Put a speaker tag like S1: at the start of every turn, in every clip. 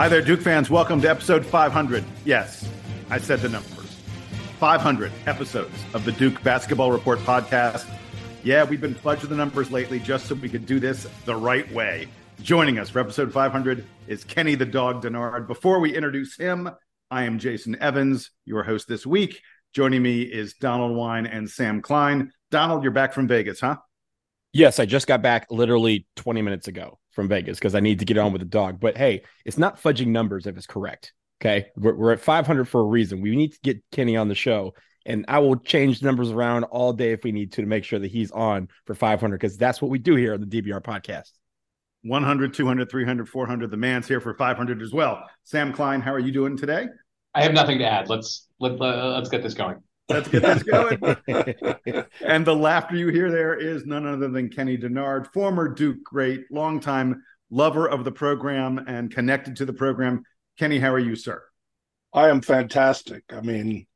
S1: Hi there, Duke fans. Welcome to episode 500. Yes, I said the numbers. 500 episodes of the Duke Basketball Report podcast. Yeah, we've been fudging the numbers lately just so we could do this the right way. Joining us for episode 500 is Kenny the Dog Dennard. Before we introduce him, I am Jason Evans, your host this week. Joining me is Donald Wine and Sam Klein. Donald, you're back from Vegas, huh?
S2: Yes, I just got back literally 20 minutes ago from Vegas because I need to get on with the dog. But hey, it's not fudging numbers if it's correct. Okay. We're, we're at 500 for a reason. We need to get Kenny on the show. And I will change numbers around all day if we need to to make sure that he's on for 500 because that's what we do here on the DBR podcast.
S1: 100, 200, 300, 400. The man's here for 500 as well. Sam Klein, how are you doing today?
S3: I have nothing to add. Let's let, uh, let's get this going.
S1: Let's get this going. and the laughter you hear there is none other than Kenny Dennard, former Duke great, longtime lover of the program and connected to the program. Kenny, how are you, sir?
S4: I am fantastic. I mean,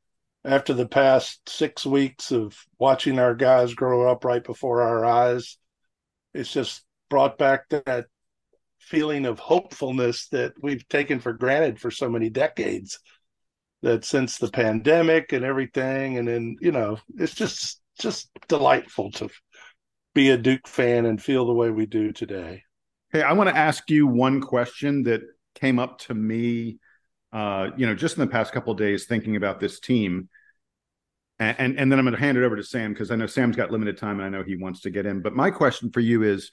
S4: after the past six weeks of watching our guys grow up right before our eyes, it's just brought back that feeling of hopefulness that we've taken for granted for so many decades that since the pandemic and everything and then you know it's just just delightful to be a duke fan and feel the way we do today.
S1: Hey i want to ask you one question that came up to me uh you know just in the past couple days thinking about this team. And, and, and then i'm going to hand it over to sam because i know sam's got limited time and i know he wants to get in. But my question for you is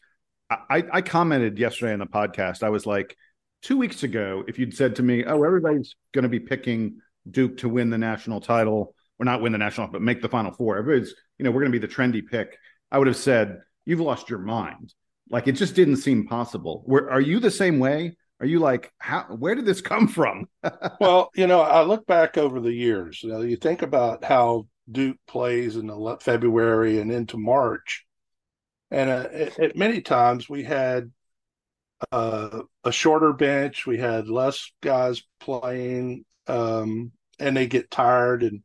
S1: i i commented yesterday on the podcast. I was like two weeks ago if you'd said to me oh everybody's going to be picking Duke to win the national title, or not win the national, but make the Final Four. Everybody's, you know, we're going to be the trendy pick. I would have said, you've lost your mind. Like it just didn't seem possible. Were, are you the same way? Are you like, how? Where did this come from?
S4: well, you know, I look back over the years. You know, you think about how Duke plays in the February and into March, and uh, at, many times we had uh, a shorter bench. We had less guys playing um, and they get tired and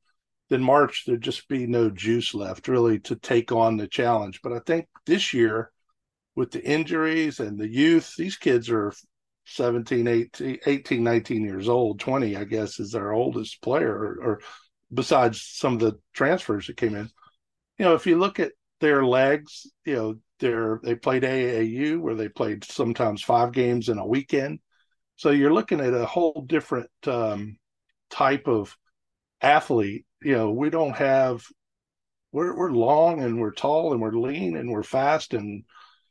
S4: then March there'd just be no juice left really to take on the challenge. But I think this year with the injuries and the youth, these kids are 17, 18, 18 19 years old, 20, I guess, is our oldest player, or, or besides some of the transfers that came in. You know, if you look at their legs, you know, they're they played AAU where they played sometimes five games in a weekend. So you're looking at a whole different um, type of athlete. You know, we don't have we're we're long and we're tall and we're lean and we're fast and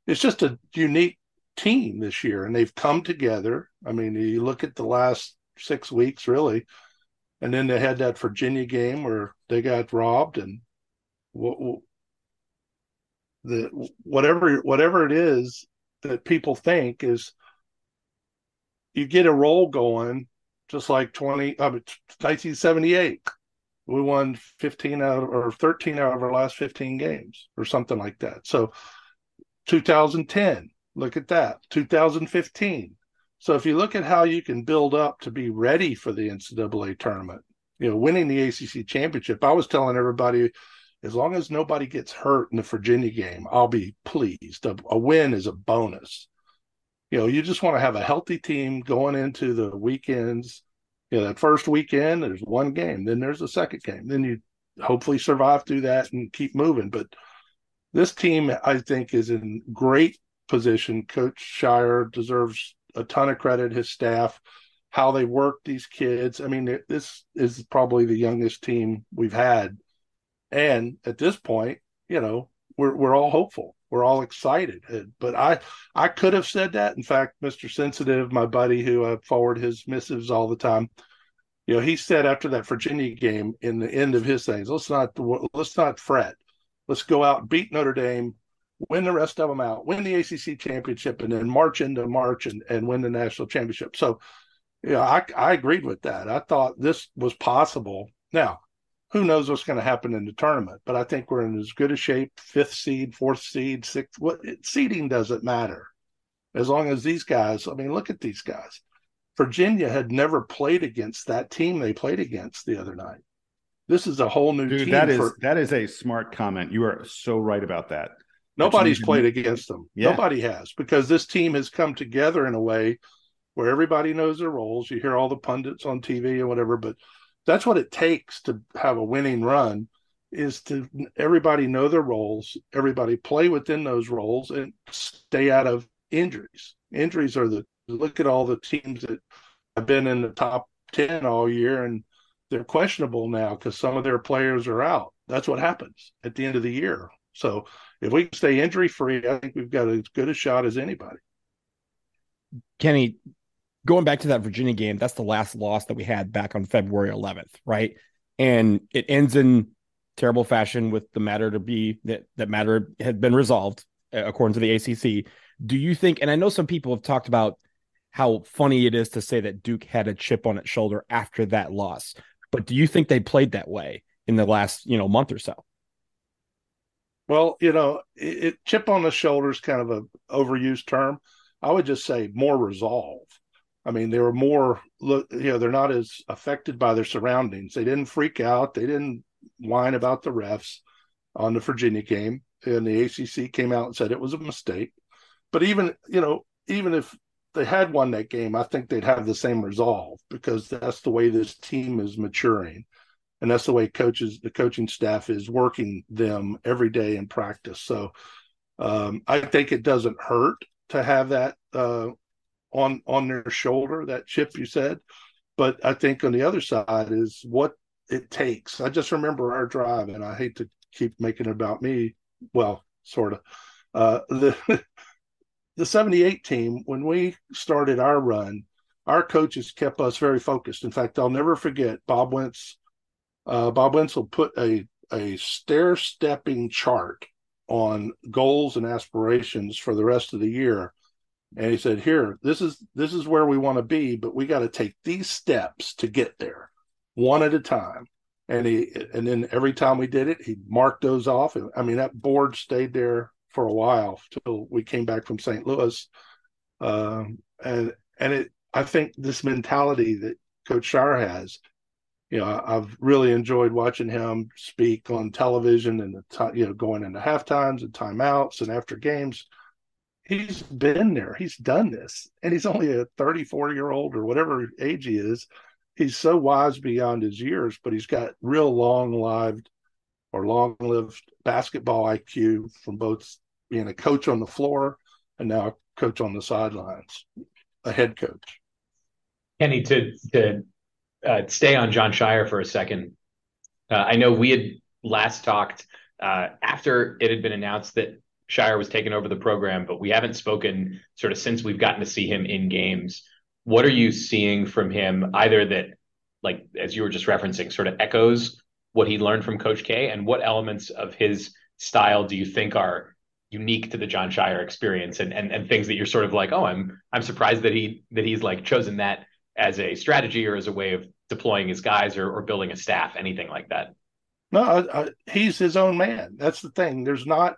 S4: it's just a unique team this year and they've come together. I mean, you look at the last six weeks really, and then they had that Virginia game where they got robbed and what the whatever whatever it is that people think is you get a roll going just like 20 uh, 1978 we won 15 out of, or 13 out of our last 15 games or something like that. So 2010 look at that 2015 so if you look at how you can build up to be ready for the ncaa tournament you know winning the acc championship i was telling everybody as long as nobody gets hurt in the virginia game i'll be pleased a, a win is a bonus you know, you just want to have a healthy team going into the weekends. You know, that first weekend, there's one game, then there's a second game. Then you hopefully survive through that and keep moving. But this team, I think, is in great position. Coach Scheyer deserves a ton of credit, his staff, how they work these kids. I mean, this is probably the youngest team we've had. And at this point, you know, we're we're all hopeful. we're all excited. Uh, but I I could have said that. In fact, Mr. Sensitive, my buddy who I forward his missives all the time, you know, he said after that Virginia game in the end of his things, let's not let's not fret. Let's go out, beat Notre Dame, win the rest of them out, win the ACC championship, and then march into March and, and win the national championship. So, yeah, I, I agreed with that. I thought this was possible. Now, who knows what's going to happen in the tournament? But I think we're in as good a shape, fifth seed, fourth seed, sixth. What seeding doesn't matter, as long as these guys. I mean, look at these guys. Virginia had never played against that team they played against the other night. This is a whole new
S1: Dude,
S4: team.
S1: That is
S4: for,
S1: that is a smart comment. You are so right about that.
S4: Nobody's played against them.
S1: Yeah.
S4: Nobody has because this team has come together in a way where everybody knows their roles. You hear all the pundits on TV and whatever, but that's what it takes to have a winning run is to everybody know their roles, everybody play within those roles and stay out of injuries. Injuries are the look at all the teams that have been in the top 10 all year and they're questionable now because some of their players are out. That's what happens at the end of the year. So if we can stay injury free, I think we've got as good a shot as anybody.
S2: Kenny, going back to that Virginia game, that's the last loss that we had back on February 11th, right? And it ends in terrible fashion with the matter to be that that matter had been resolved uh, according to the ACC. Do you think? And I know some people have talked about how funny it is to say that Duke had a chip on its shoulder after that loss, but do you think they played that way in the last you know month or so?
S4: Well, you know, it, chip on the shoulder is kind of a overused term. I would just say more resolve. I mean, they were more, you know, they're not as affected by their surroundings. They didn't freak out. They didn't whine about the refs on the Virginia game. And the ACC came out and said it was a mistake. But even, you know, even if they had won that game, I think they'd have the same resolve because that's the way this team is maturing and that's the way coaches the coaching staff is working them every day in practice so um, i think it doesn't hurt to have that uh, on on their shoulder that chip you said. But i think on the other side is what it takes. I just remember our drive and i hate to keep making it about me. Well sort of uh, the the 78 team when we started our run our coaches kept us very focused. In fact i'll never forget bob wentz uh, Bob Wenzel put a a stair stepping chart on goals and aspirations for the rest of the year, and he said, "Here, this is this is where we want to be, but we got to take these steps to get there, one at a time." And he and then every time we did it, he marked those off. I mean, that board stayed there for a while till we came back from St. Louis, um, and and it. I think this mentality that Coach Scheyer has you know, I've really enjoyed watching him speak on television and the you know, going into half times and timeouts and after games. He's been there. He's done this. And he's only a 34 year old or whatever age he is. He's so wise beyond his years, but he's got real long lived or long lived basketball IQ from both being a coach on the floor and now a coach on the sidelines, a head coach.
S3: Kenny, to to uh, stay on Jon Scheyer for a second. Uh, I know we had last talked uh, after it had been announced that Scheyer was taking over the program, but we haven't spoken sort of since we've gotten to see him in games. What are you seeing from him, either that, like as you were just referencing, sort of echoes what he learned from Coach K, and what elements of his style do you think are unique to the Jon Scheyer experience, and and and things that you're sort of like, oh, I'm I'm surprised that he that he's like chosen that as a strategy or as a way of deploying his guys or, or building a staff, anything like that.
S4: No, he's his own man. That's the thing. There's not.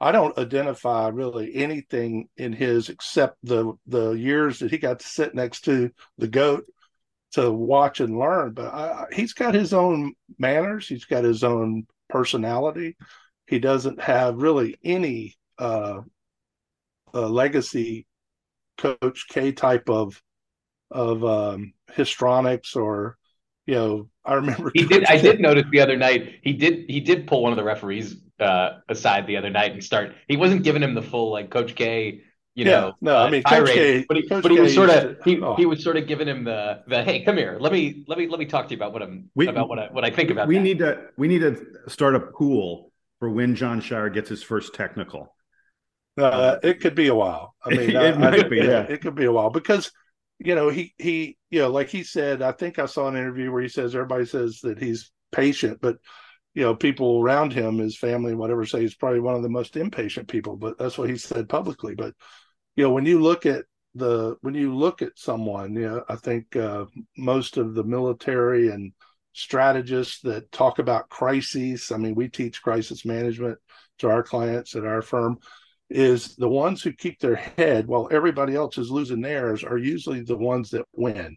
S4: I don't identify really anything in his except the the years that he got to sit next to the goat to watch and learn. But I, he's got his own manners. He's got his own personality. He doesn't have really any uh, uh, legacy Coach K type of of um, histrionics or you know i remember
S3: he did i did notice the other night he did he did pull one of the referees uh aside the other night and start he wasn't giving him the full like coach k you
S4: yeah,
S3: know
S4: no i mean coach k
S3: but he,
S4: coach
S3: but he was sort of he,
S4: oh.
S3: he was sort of giving him the the hey come here let me let me let me talk to you about what i'm we, about what i what i think about
S1: we
S3: that.
S1: need to we need to start a pool for when Jon Scheyer gets his first technical
S4: Uh, it could be a while. I mean,
S1: it
S4: I,
S1: might
S4: I,
S1: be. Yeah.
S4: it could be a while because you know he he you know like he said. I think I saw an interview where he says everybody says that he's patient, but you know people around him, his family, whatever, say he's probably one of the most impatient people. But that's what he said publicly. But you know when you look at the when you look at someone, you know, I think uh, most of the military and strategists that talk about crises. I mean, we teach crisis management to our clients at our firm is the ones who keep their head while everybody else is losing theirs are usually the ones that win.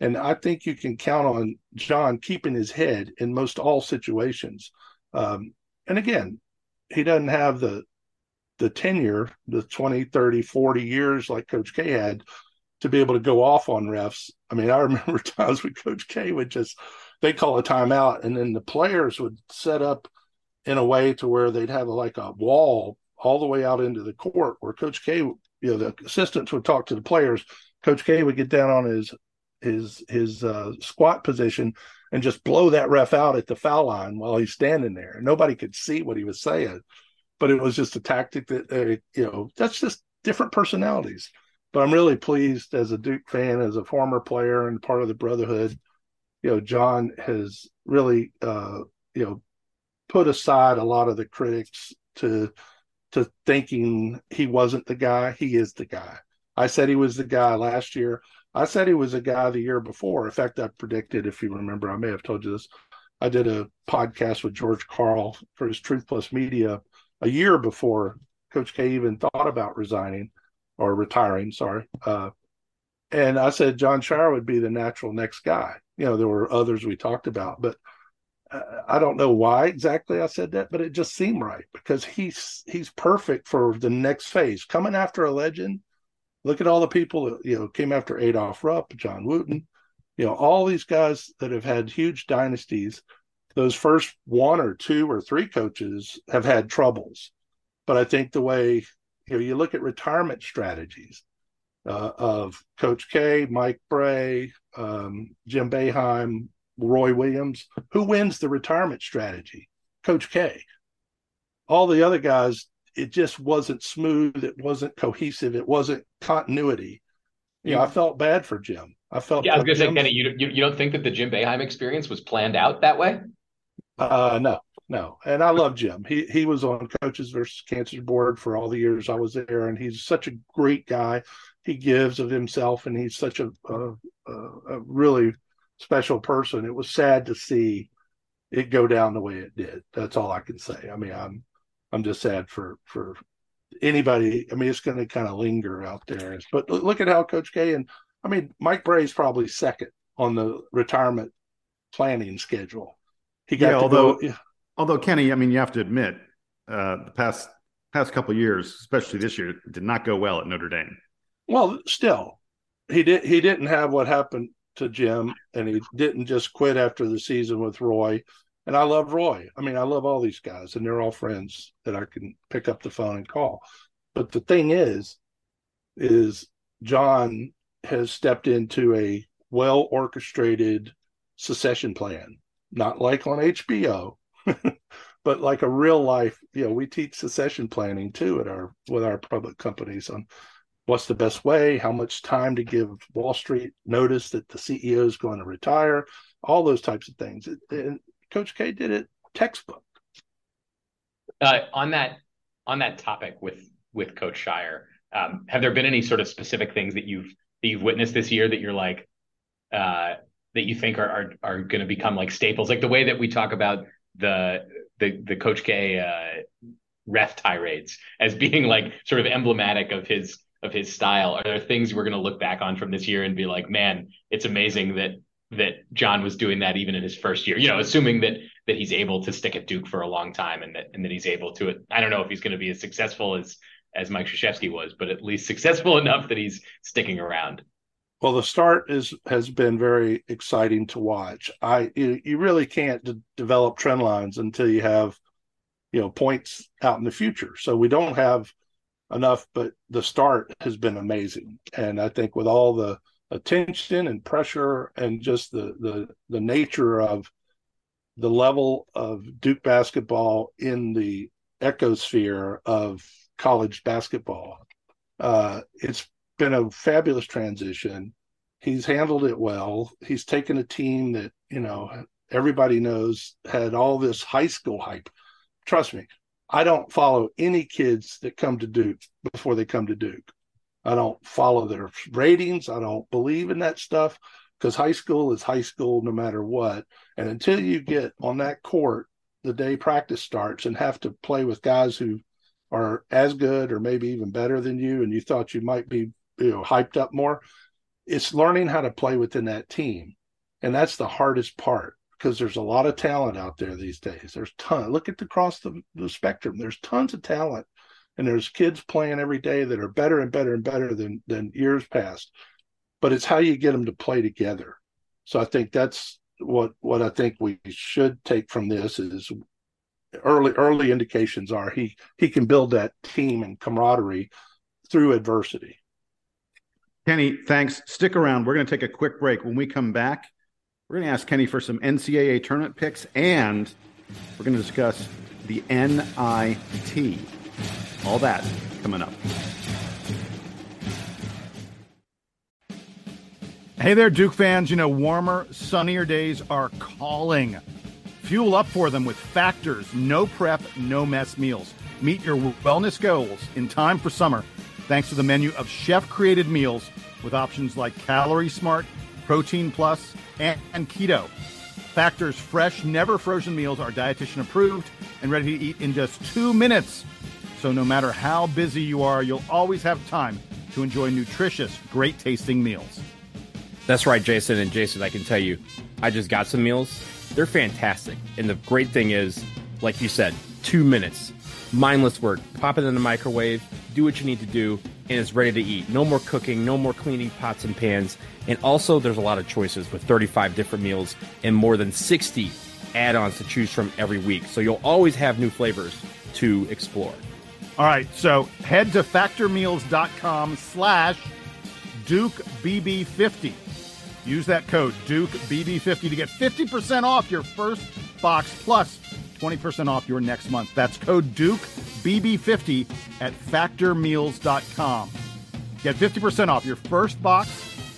S4: And I think you can count on John keeping his head in most all situations. Um, and again, he doesn't have the the tenure, the 20, 30, 40 years like Coach K had to be able to go off on refs. I mean, I remember times when Coach K would just they call a timeout and then the players would set up in a way to where they'd have like a wall all the way out into the court where Coach K, you know, the assistants would talk to the players. Coach K would get down on his his his uh, squat position and just blow that ref out at the foul line while he's standing there. Nobody could see what he was saying, but it was just a tactic that uh, you know that's just different personalities. But I'm really pleased as a Duke fan, as a former player and part of the brotherhood. You know, John has really uh, you know put aside a lot of the critics to to thinking he wasn't the guy. He is the guy. I said he was the guy last year. I said he was a guy the year before. In fact, I predicted, if you remember, I may have told you this. I did a podcast with George Karl for his Truth Plus Media a year before Coach K even thought about resigning or retiring. Sorry. Uh, and I said Jon Scheyer would be the natural next guy. You know, there were others we talked about, but I don't know why exactly I said that, but it just seemed right because he's he's perfect for the next phase. Coming after a legend, look at all the people that you know came after Adolf Rupp, John Wooden, you know, all these guys that have had huge dynasties. Those first one or two or three coaches have had troubles, but I think the way you know you look at retirement strategies uh, of Coach K, Mike Brey, um, Jim Boeheim, Roy Williams. Who wins the retirement strategy? Coach K. All the other guys, it just wasn't smooth. It wasn't cohesive. It wasn't continuity. You know, I felt bad for Jim. I felt.
S3: Yeah, I was going to say, Kenny, you, you you don't think that the Jim Boeheim experience was planned out that way?
S4: Uh, no, no. And I love Jim. He he was on Coaches versus Cancer board for all the years I was there, and he's such a great guy. He gives of himself, and he's such a, a, a really special person. It was sad to see it go down the way it did. That's all I can say. I mean, I'm I'm just sad for for anybody. I mean, it's going to kind of linger out there. But look at how Coach K and I mean Mike Brey's probably second on the retirement planning schedule.
S1: He got yeah, although go, yeah. although Kenny, I mean, you have to admit uh, the past past couple years, especially this year, did not go well at Notre Dame.
S4: Well, still, he did. He didn't have what happened to Jim, and he didn't just quit after the season with Roy. And I love Roy. I mean, I love all these guys, and they're all friends that I can pick up the phone and call. But the thing is, is John has stepped into a well orchestrated succession plan, not like on HBO, but like a real life. You know, we teach succession planning too at our with our public companies on what's the best way, how much time to give Wall Street notice that the CEO is going to retire, all those types of things. And Coach K did it textbook.
S3: Uh, on that on that topic with with Coach Shire, um, have there been any sort of specific things that you've that you've witnessed this year that you're like uh, that you think are are, are going to become like staples, like the way that we talk about the the the Coach K uh, ref tirades as being like sort of emblematic of his of his style? Are there things we're going to look back on from this year and be like, man, it's amazing that that John was doing that even in his first year? You know, assuming that that he's able to stick at Duke for a long time and that and that he's able to. I don't know if he's going to be as successful as as Mike Krzyzewski was, but at least successful enough that he's sticking around.
S4: Well, the start is has been very exciting to watch. I you, you really can't d- develop trend lines until you have you know points out in the future. So we don't have enough, but the start has been amazing. And I think with all the attention and pressure and just the the the nature of the level of Duke basketball in the ecosphere of college basketball. Uh, it's been a fabulous transition. He's handled it well. He's taken a team that you know everybody knows had all this high school hype. Trust me, I don't follow any kids that come to Duke before they come to Duke. I don't follow their ratings. I don't believe in that stuff because high school is high school no matter what. And until you get on that court the day practice starts and have to play with guys who are as good or maybe even better than you, and you thought you might be you know hyped up more, it's learning how to play within that team, and that's the hardest part because there's a lot of talent out there these days. There's ton. Look at across the, the spectrum. There's tons of talent, and there's kids playing every day that are better and better and better than than years past. But it's how you get them to play together. So I think that's what what I think we should take from this is early early indications are he he can build that team and camaraderie through adversity.
S1: Kenny, thanks. Stick around. We're going to take a quick break. When we come back, we're going to ask Kenny for some NCAA tournament picks, and we're going to discuss the NIT. All that coming up.
S5: Hey there, Duke fans. You know, warmer, sunnier days are calling. Fuel up for them with Factors no prep, no mess meals. Meet your wellness goals in time for summer thanks to the menu of chef created meals with options like Calorie Smart, Protein Plus, and, and keto. Factor's fresh, never frozen meals are dietitian approved and ready to eat in just two minutes. So no matter how busy you are, you'll always have time to enjoy nutritious, great tasting meals.
S2: That's right, Jason. And Jason, I can tell you, I just got some meals. They're fantastic. And the great thing is, like you said, two minutes. Mindless work. Pop it in the microwave, do what you need to do, and it's ready to eat. No more cooking, no more cleaning pots and pans. And also, there's a lot of choices with 35 different meals and more than 60 add ons to choose from every week. So you'll always have new flavors to explore.
S5: All right, so head to factormeals.com slash DukeBB50. Use that code DukeBB50 to get 50% off your first box plus 20% off your next month. That's code DukeBB50 at factormeals.com. Get 50% off your first box,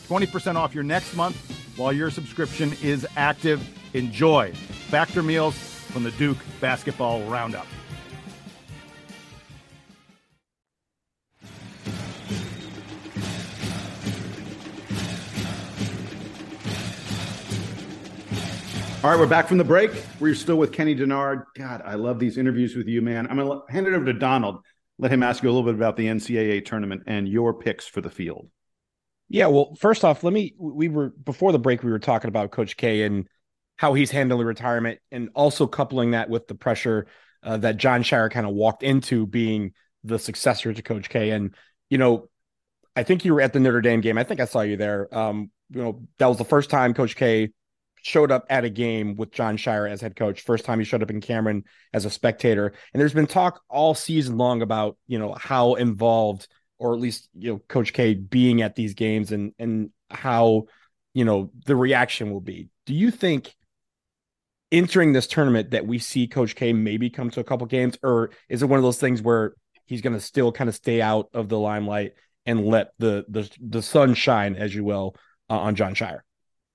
S5: 20% off your next month while your subscription is active. Enjoy Factor Meals from the Duke Basketball Roundup.
S1: All right, we're back from the break. We're still with Kenny Dennard. God, I love these interviews with you, man. I'm going to hand it over to Donald. Let him ask you a little bit about the NCAA tournament and your picks for the field.
S2: Yeah, well, first off, let me. We were before the break. We were talking about Coach K and how he's handling retirement, and also coupling that with the pressure uh, that Jon Scheyer kind of walked into being the successor to Coach K. And you know, I think you were at the Notre Dame game. I think I saw you there. Um, you know, that was the first time Coach K showed up at a game with Jon Scheyer as head coach. First time he showed up in Cameron as a spectator. And there's been talk all season long about, you know, how involved or at least, you know, Coach K being at these games and and how, you know, the reaction will be. Do you think entering this tournament that we see Coach K maybe come to a couple games, or is it one of those things where he's going to still kind of stay out of the limelight and let the the the sun shine, as you will, uh, on Jon Scheyer?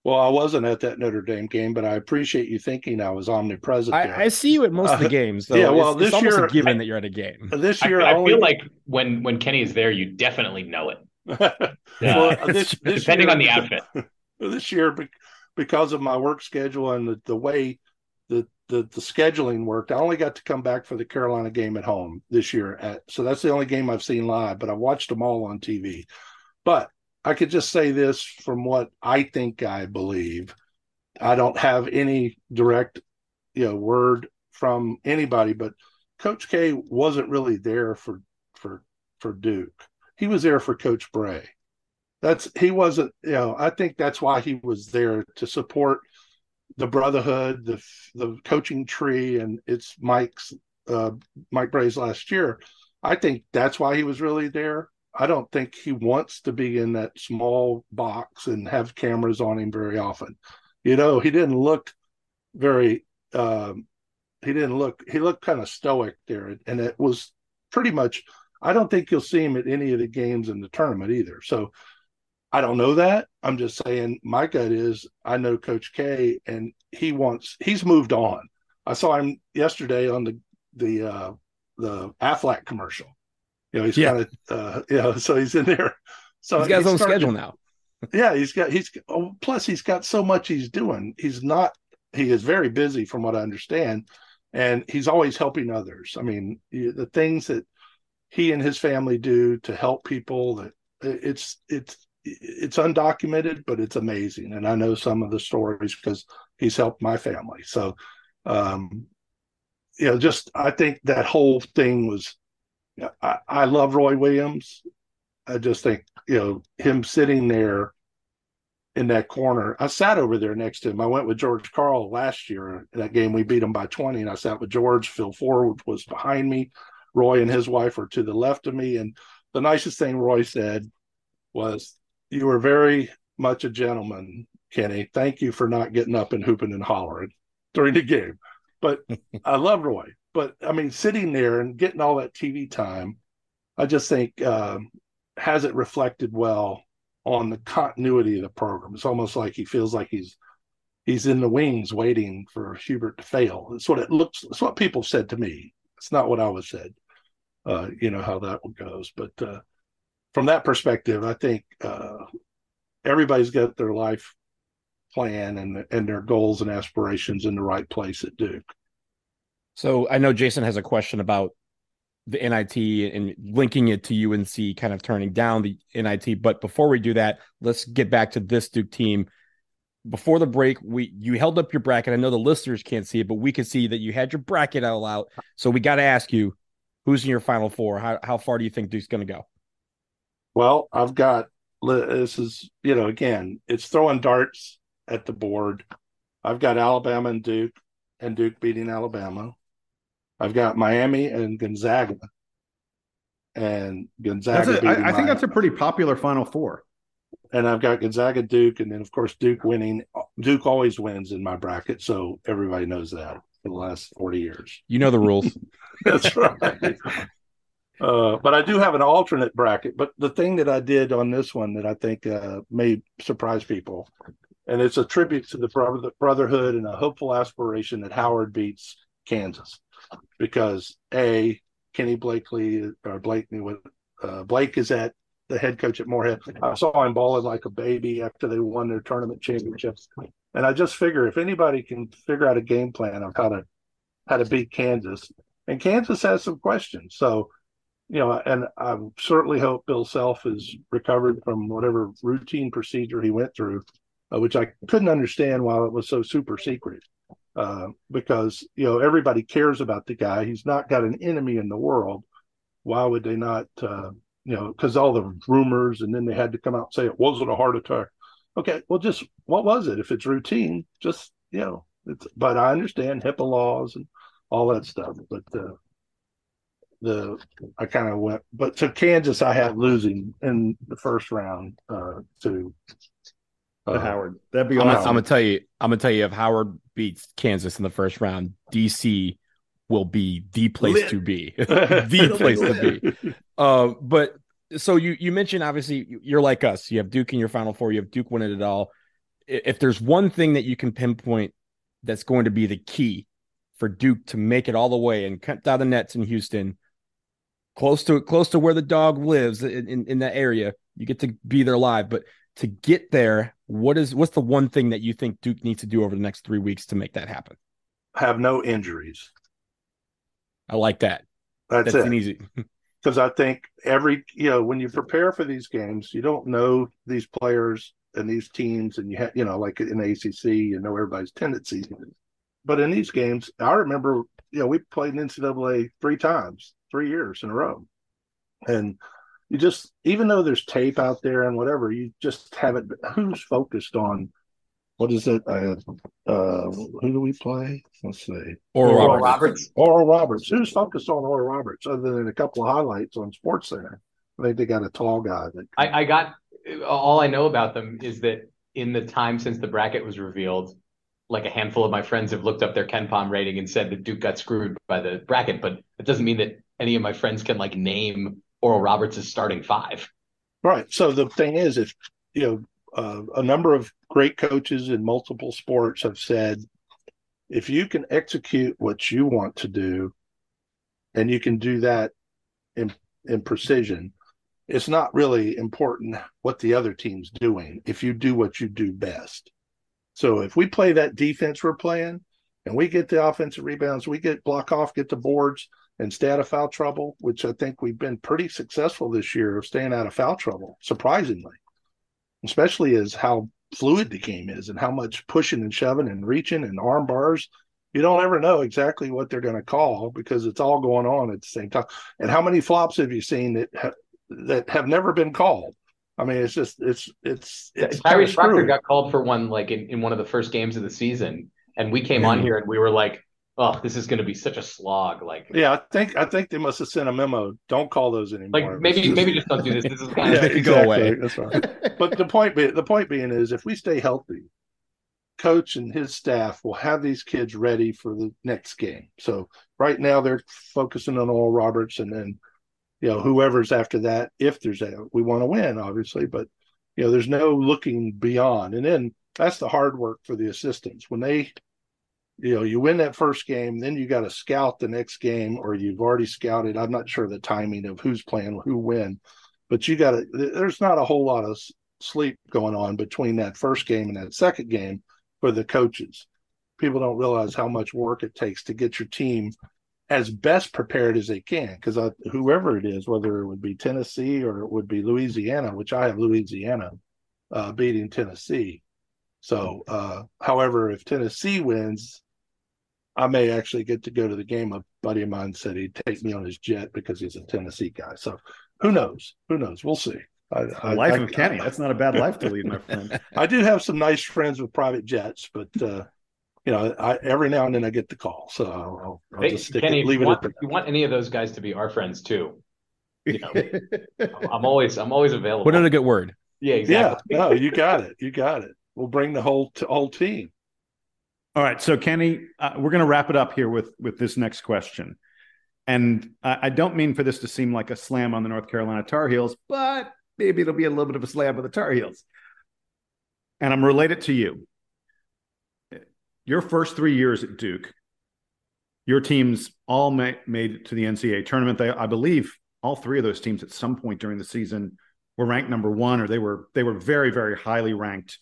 S4: Well, I wasn't at that Notre Dame game, but I appreciate you thinking I was omnipresent.
S2: I, I, see you at most of the uh, games. Though.
S4: yeah, well,
S2: it's,
S4: this
S2: it's
S4: year,
S2: a given I, that you're at a game.
S4: This year,
S3: I, I
S4: only...
S3: feel like when when Kenny is there, you definitely know it.
S4: yeah. well, this, this
S3: depending
S4: year,
S3: on the outfit.
S4: This year, because of my work schedule and the, the way the, the the scheduling worked, I only got to come back for the Carolina game at home this year. At so that's the only game I've seen live, but I watched them all on TV. But I could just say this from what I think I believe I don't have any direct, you know, word from anybody, but Coach K wasn't really there for for for Duke. He was there for Coach Brey. That's he wasn't, you know, I think that's why he was there to support the brotherhood, the the coaching tree, and it's Mike's uh, Mike Brey's last year. I think that's why he was really there. I don't think he wants to be in that small box and have cameras on him very often you know, he didn't look very. Um, he didn't look. He looked kind of stoic there, and it was pretty much. I don't think you'll see him at any of the games in the tournament either. So I don't know that. I'm just saying my gut is I know Coach K and he wants he's moved on. I saw him yesterday on the the uh the Aflac commercial. You know, he's yeah. kind of uh you know, so he's in there. So
S2: he's got his own schedule now.
S4: yeah, he's got he's oh, plus he's got so much he's doing. He's not he is very busy from what I understand, and he's always helping others. I mean, the things that he and his family do to help people that it's it's it's undocumented, but it's amazing. And I know some of the stories because he's helped my family. So, um, you know, just I think that whole thing was. I, I love Roy Williams. I just think you know him sitting there in that corner. I sat over there next to him. I went with George Karl last year. In that game we beat him by 20, and I sat with George. Phil Ford was behind me. Roy and his wife were to the left of me. And the nicest thing Roy said was, you were very much a gentleman, Kenny. Thank you for not getting up and hooping and hollering during the game. But I love Roy. But I mean, sitting there and getting all that TV time, I just think um, has it reflected well on the continuity of the program. It's almost like he feels like he's he's in the wings waiting for Hubert to fail. It's what it looks. It's what people said to me. It's not what I was said. Uh, you know how that one goes, but uh, from that perspective, I think uh, everybody's got their life plan and and their goals and aspirations in the right place at Duke.
S2: So I know Jason has a question about the NIT and linking it to UNC, kind of turning down the NIT. But before we do that, let's get back to this Duke team. Before the break, we you held up your bracket. I know the listeners can't see it, but we can see that you had your bracket all out. So we got to ask you, who's in your final four? How how far do you think Duke's going to go?
S4: Well, I've got this is you know again it's throwing darts at the board. I've got Alabama and Duke, and Duke beating Alabama. I've got Miami and Gonzaga, and Gonzaga.
S1: A, I, I think that's a pretty popular Final Four.
S4: And I've got Gonzaga, Duke, and then of course Duke winning. Duke always wins in my bracket, so everybody knows that for the last forty years.
S2: You know the rules.
S4: that's right. Uh, but I do have an alternate bracket. But the thing that I did on this one that I think uh, may surprise people, and it's a tribute to the brotherhood and a hopeful aspiration that Howard beats Kansas because a Kenny Blakely or Blakeney with uh, Blake is at the head coach at Morehead. I saw him balling like a baby after they won their tournament championships, and I just figure if anybody can figure out a game plan of how to how to beat Kansas, and Kansas has some questions, so you know, and I certainly hope Bill Self is recovered from whatever routine procedure he went through, uh, which I couldn't understand while it was so super secret uh, because you know everybody cares about the guy. He's not got an enemy in the world. Why would they not? Uh, you know, because all the rumors, and then they had to come out and say it wasn't a heart attack. Okay, well, just what was it? If it's routine, just you know. It's, but I understand HIPAA laws and all that stuff. But uh, the I kind of went, but to Kansas, I had losing in the first round uh, to
S1: uh, Howard. That'd be
S2: I'm,
S1: awesome.
S2: I'm, gonna tell you. I'm gonna tell you if Howard beats Kansas in the first round, DC will be the place Lit. to be, the place to be. Uh, but so you you mentioned obviously you're like us. You have Duke in your Final Four. You have Duke winning it all. If there's one thing that you can pinpoint that's going to be the key for Duke to make it all the way and cut down the nets in Houston, close to close to where the dog lives in, in, in that area, you get to be there live. But to get there, what is what's the one thing that you think Duke needs to do over the next three weeks to make that happen?
S4: Have no injuries.
S2: I like that.
S4: That's, That's it. easy. Because I think every you know when you prepare for these games, you don't know these players and these teams, and you have you know like in the ACC, you know everybody's tendencies. But in these games, I remember you know we played in NCAA three times, three years in a row, and you just even though there's tape out there and whatever, you just haven't. Who's focused on what is it? Uh, uh, who do we play? Let's see.
S2: Oral, Oral Roberts.
S4: Roberts. Oral Roberts. Who's focused on Oral Roberts other than a couple of highlights on Sports Center? I think they got a tall guy. That
S3: I, I got all I know about them is that in the time since the bracket was revealed, like a handful of my friends have looked up their KenPom rating and said that Duke got screwed by the bracket, but it doesn't mean that any of my friends can like name Oral Roberts is starting five.
S4: Right. So the thing is, if you know, uh, a number of great coaches in multiple sports have said, if you can execute what you want to do, and you can do that in in precision, it's not really important what the other team's doing if you do what you do best. So if we play that defense we're playing and we get the offensive rebounds, we get block off, get the boards, and stay out of foul trouble, which I think we've been pretty successful this year of staying out of foul trouble, surprisingly, especially as how fluid the game is and how much pushing and shoving and reaching and arm bars. You don't ever know exactly what they're going to call because it's all going on at the same time. And how many flops have you seen that ha- that have never been called? I mean, it's just it's it's it's
S3: Tyrese Proctor got called for one like in, in one of the first games of the season, and we came on here and we were like, "Oh, this is going to be such a slog." Like,
S4: yeah, I think I think they must have sent a memo. Don't call those anymore.
S3: Like maybe just, maybe just don't do this. This is kind
S4: yeah,
S3: of
S4: exactly. go away. That's right. but the point be, the point being is, if we stay healthy, coach and his staff will have these kids ready for the next game. So right now they're focusing on Oral Roberts, and then you know whoever's after that. If there's a, we want to win, obviously, but you know there's no looking beyond. And then that's the hard work for the assistants when they you know you win that first game then you got to scout the next game or you've already scouted. I'm not sure the timing of who's playing who win but you got to there's not a whole lot of sleep going on between that first game and that second game for the coaches. People don't realize how much work it takes to get your team as best prepared as they can because whoever it is whether it would be tennessee or it would be louisiana which i have louisiana uh, beating tennessee so, uh, however, if Tennessee wins, I may actually get to go to the game. A buddy of mine said he'd take me on his jet because he's a Tennessee guy. So, who knows? Who knows? We'll see.
S1: I, life I, of Kenny. That's not a bad life to lead, my friend.
S4: I do have some nice friends with private jets, but uh, you know, I, every now and then I get the call, so I'll, I'll
S3: hey,
S4: just stick
S3: Kenny,
S4: it, leave
S3: it.
S4: Want,
S3: if you want any of those guys to be our friends too, you know, I'm always I'm always available.
S2: Put in a good word.
S3: Yeah, exactly.
S4: Yeah, no, you got it. You got it we'll bring the whole t- whole team.
S1: All right, so Kenny, uh, we're going to wrap it up here with with this next question, and I, don't mean for this to seem like a slam on the North Carolina Tar Heels, but maybe it'll be a little bit of a slam of the Tar Heels. And I'm related to you. Your first three years at Duke, your teams all ma- made it to the NCAA tournament. They, I believe, all three of those teams at some point during the season were ranked number one, or they were they were very very highly ranked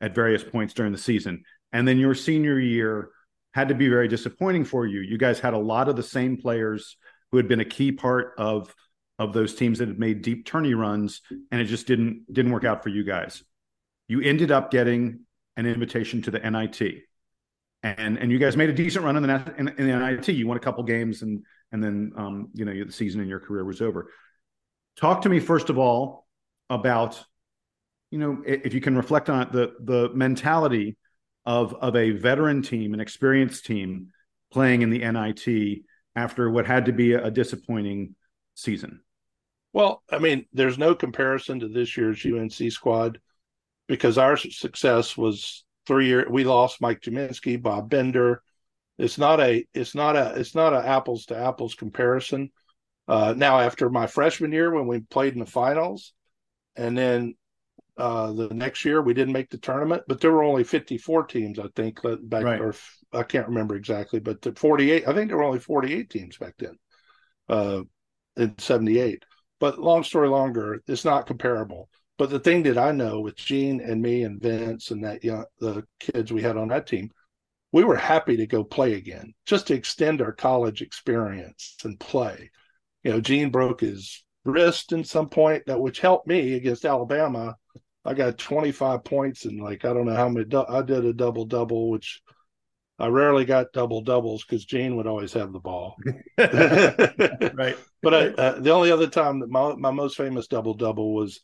S1: at various points during the season. And then your senior year had to be very disappointing for you. You guys had a lot of the same players who had been a key part of of those teams that had made deep tourney runs, and it just didn't didn't work out for you guys. You ended up getting an invitation to the NIT, and and you guys made a decent run in the in, in the NIT. You won a couple games, and and then um, you know the season in your career was over. Talk to me first of all about you know, if you can reflect on it, the the mentality of of a veteran team, an experienced team playing in the NIT after what had to be a disappointing season.
S4: Well, I mean, there's no comparison to this year's UNC squad because our success was three year. We lost Mike Gminski, Bob Bender. It's not a. It's not a. It's not a apples to apples comparison. Uh, now, after my freshman year, when we played in the finals, and then uh, the next year we didn't make the tournament, but there were only 54 teams, I think, back right. or I can't remember exactly, but the 48, I think there were only 48 teams back then, uh, in 78. But long story longer, it's not comparable. But the thing that I know with Gene and me and Vince and that young, the kids we had on that team, we were happy to go play again, just to extend our college experience and play. You know, Gene broke his wrist in some point that which helped me against Alabama I got 25 points and like I don't know how many. I did a double double, which I rarely got double doubles because Gene would always have the ball.
S1: right.
S4: But I, uh, the only other time that my my most famous double double was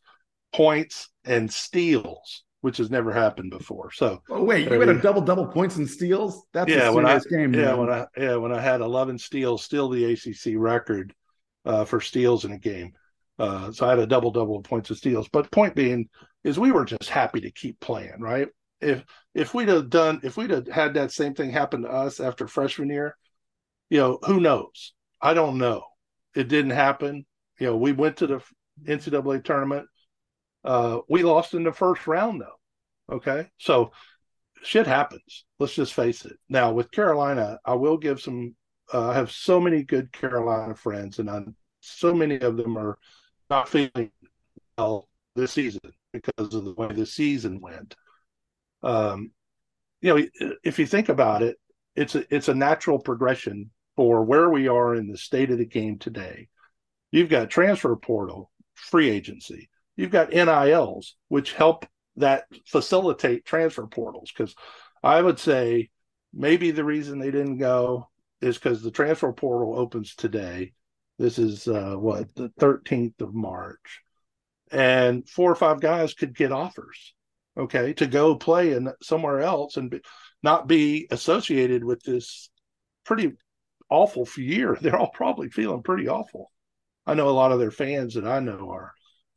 S4: points and steals, which has never happened before. So
S1: oh, wait, you had a double double points and steals? That's yeah, a when
S4: I,
S1: game.
S4: Yeah,
S1: man.
S4: when I yeah when I had 11 steals, still the ACC record uh, for steals in a game. Uh, so I had a double double points and steals. But point being is we were just happy to keep playing, right? If if we'd have done if we'd have had that same thing happen to us after freshman year, you know, who knows? I don't know. It didn't happen. You know, we went to the NCAA tournament. Uh, we lost in the first round, though. Okay. So shit happens. Let's just face it. Now, with Carolina, I will give some, uh, I have so many good Carolina friends, and I'm, so many of them are not feeling well this season because of the way the season went. Um, you know, if you think about it, it's a it's a natural progression for where we are in the state of the game today. You've got transfer portal, free agency. You've got NILs, which help that facilitate transfer portals. Because I would say maybe the reason they didn't go is because the transfer portal opens today. This is uh, what the 13th of March, and four or five guys could get offers, okay, to go play in somewhere else and be, not be associated with this pretty awful year. They're all probably feeling pretty awful. I know a lot of their fans that I know are.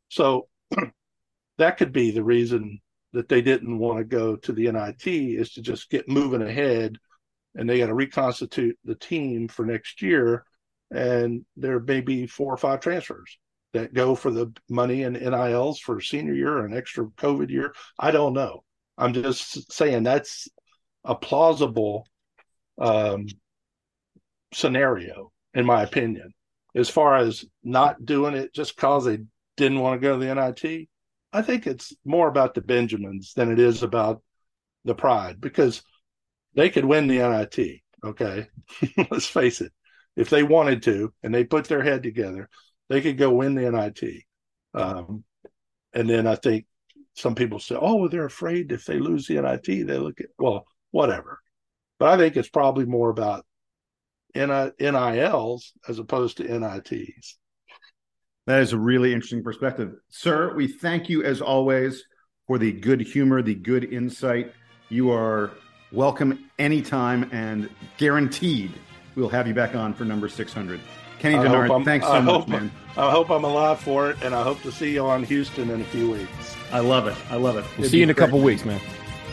S4: So that could be the reason that they didn't want to go to the NIT is to just get moving ahead and they got to reconstitute the team for next year. And there may be four or five transfers that go for the money and NILs for senior year or an extra COVID year. I don't know. I'm just saying that's a plausible um, scenario, in my opinion. As far as not doing it just because they didn't want to go to the NIT, I think it's more about the Benjamins than it is about the Pride because they could win the NIT. Okay, let's face it. If they wanted to, and they put their head together, they could go win the NIT. Um, and then I think some people say, "Oh, they're afraid if they lose the NIT, they look at well, whatever." But I think it's probably more about NILs as opposed to NITs.
S1: That is a really interesting perspective. Sir, we thank you as always for the good humor, the good insight. You are welcome anytime and guaranteed we'll have you back on for number 600. Kenny Dennard, thanks so
S4: I
S1: much,
S4: hope,
S1: man.
S4: I hope I'm alive for it, and I hope to see you on Houston in a few weeks.
S1: I love it. I love it.
S2: We'll
S1: It'd
S2: see you in a
S1: great.
S2: couple weeks, man.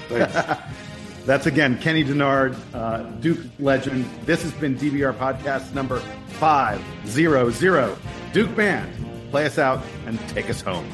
S4: Thanks.
S1: That's again Kenny Dennard, uh, Duke legend. This has been DBR podcast number 500. Duke Band, play us out and take us home.